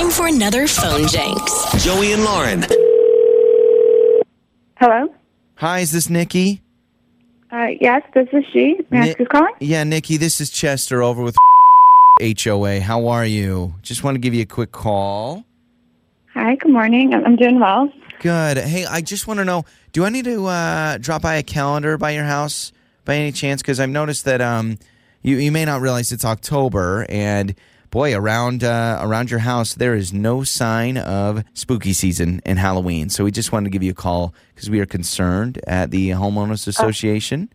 time for another phone Jenks. Joey and Lauren. Hello. Hi, is this Nikki? Uh, yes, this is she. May I Ni- ask who's calling? Yeah, Nikki, this is Chester over with HOA. How are you? Just want to give you a quick call. Hi. Good morning. I'm I'm doing well. Good. Hey, I just want to know do I need to uh, drop by a calendar by your house by any chance? Because I've noticed that um, you, you may not realize it's October, and boy, around uh, around your house, there is no sign of spooky season and Halloween. So we just wanted to give you a call because we are concerned at the Homeowners Association.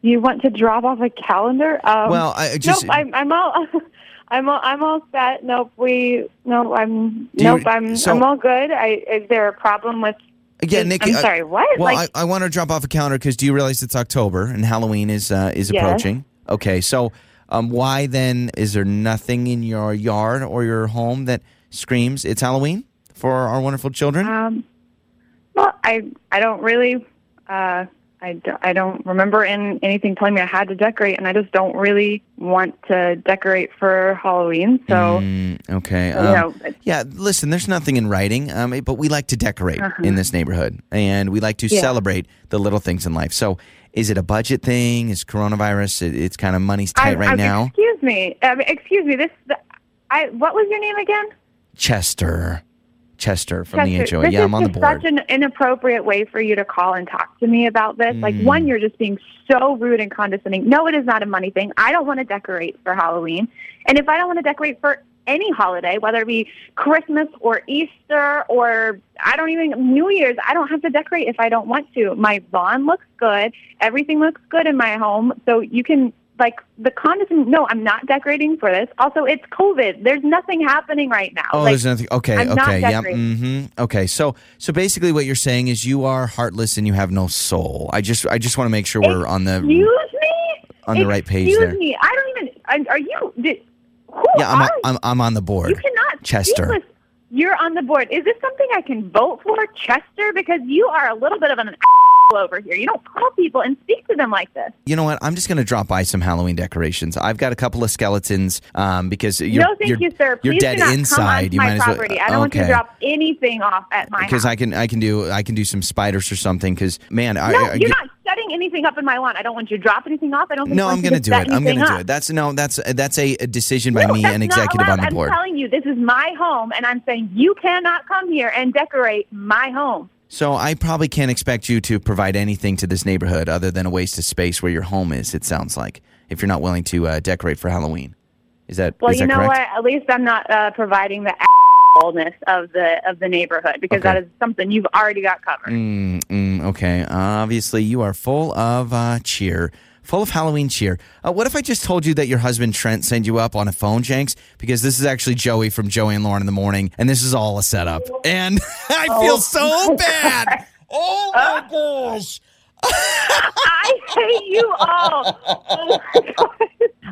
You want to drop off a calendar? Um, well, I just. nope. I'm, I'm all. I'm all, I'm all set. Nope. We. No. I'm. You- nope. I'm. so- I'm all good. I. Is there a problem with? Yeah, Nikki. I'm uh, sorry. What? Well, like. I, I want to drop off a calendar because do you realize it's October and Halloween is uh, is Yes. approaching? Okay, so um, why then is there nothing in your yard or your home that screams it's Halloween for our wonderful children? um. Well, I. I don't really. Uh. I, d- I don't remember in anything telling me I had to decorate, and I just don't really want to decorate for Halloween. So, Mm, okay. you um, know, yeah, listen, there's nothing in writing, um, but we like to decorate Uh-huh. in this neighborhood, and we like to Yeah. celebrate the little things in life. So, is it a budget thing? Is coronavirus? It, it's kind of money's tight I- right I- now. Excuse me. Um, excuse me. This. I. What was your name again? Chester, Chester from Chester, the HOA. Yeah, I'm on the board. such an inappropriate way for you to call and talk to me about this. Like, one, Mm. you're just being so rude and condescending. No, it is not a money thing. I don't want to decorate for Halloween. And if I don't want to decorate for any holiday, whether it be Christmas or Easter or I don't even New Year's, I don't have to decorate if I don't want to. My lawn looks good. Everything looks good in my home. So you can like the condescending. No, I'm not decorating for this. Also, it's COVID. There's nothing happening right now. Oh, like, there's nothing. Okay, I'm okay, yeah. decorating. hmm Okay, so so basically, what you're saying is you are heartless and you have no soul. I just I just want to make sure we're on the me. on the right page Excuse me. I don't even. I- Are you? Did, who Yeah, I'm are I'm I'm on the board. You cannot. Chester. You're on the board. Is this something I can vote for, Chester? Because you are a little bit of an over here. You don't call people and speak to them like this. You know what? I'm just going to drop by some Halloween decorations. I've got a couple of skeletons um, because you're no, thank you're, you, sir. you're dead inside. You might as well. I don't want you to drop anything off at my because house. I can I can do I can do some spiders or something. Because man, I, no, I, you're not setting anything up in my lawn. I don't want you to drop anything off. I don't. Think No, I'm going to do it. I'm going to do it. That's no, that's that's a, a decision by No, me, an executive on the board. I'm telling you, this is my home, and I'm saying you cannot come here and decorate my home. So I probably can't expect you to provide anything to this neighborhood other than a waste of space where your home is. It sounds like if you're not willing to uh, decorate for Halloween. Is that Well, is you that know correct? what? At least I'm not uh, providing the assholeness of the of the neighborhood because Okay. that is something you've already got covered. Mm, mm, okay. Obviously, you are full of uh, cheer, full of Halloween cheer. Uh, what if I just told you that your husband Trent sent you up on a phone, Jenks? Because this is actually Joey from Joey and Lauren in the morning, and this is all a setup. And I feel Oh, so bad. Oh my gosh. I hate you all. Oh my God.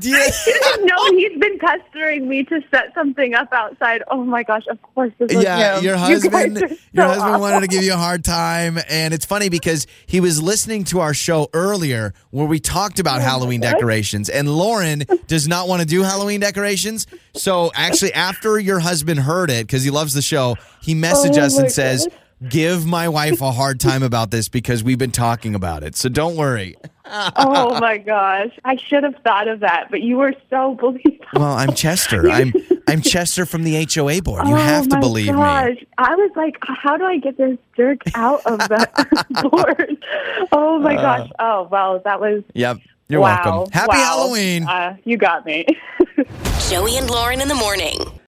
Do you- I didn't know he's been pestering me to set something up outside. Oh my gosh! Of course, this was yeah, him. your husband, guys are your so husband wanted to give you a hard time, and it's funny because he was listening to our show earlier where we talked Oh about Halloween decorations, and Lauren does not want to do Halloween decorations. So actually, after your husband heard it because he loves the show, he messaged Oh us and says. Give my wife a hard time about this because we've been talking about it. So don't worry. oh my gosh! I should have thought of that, but you were so believable. Well, I'm Chester. I'm I'm Chester from the HOA board. You oh have to my believe me. Oh my gosh. I was like, how do I get this jerk out of the board? Oh my gosh! Oh well, that was Yep. Uh, You're wow. welcome. Happy Wow. Halloween. Uh, you got me. Joey and Lauren in the morning.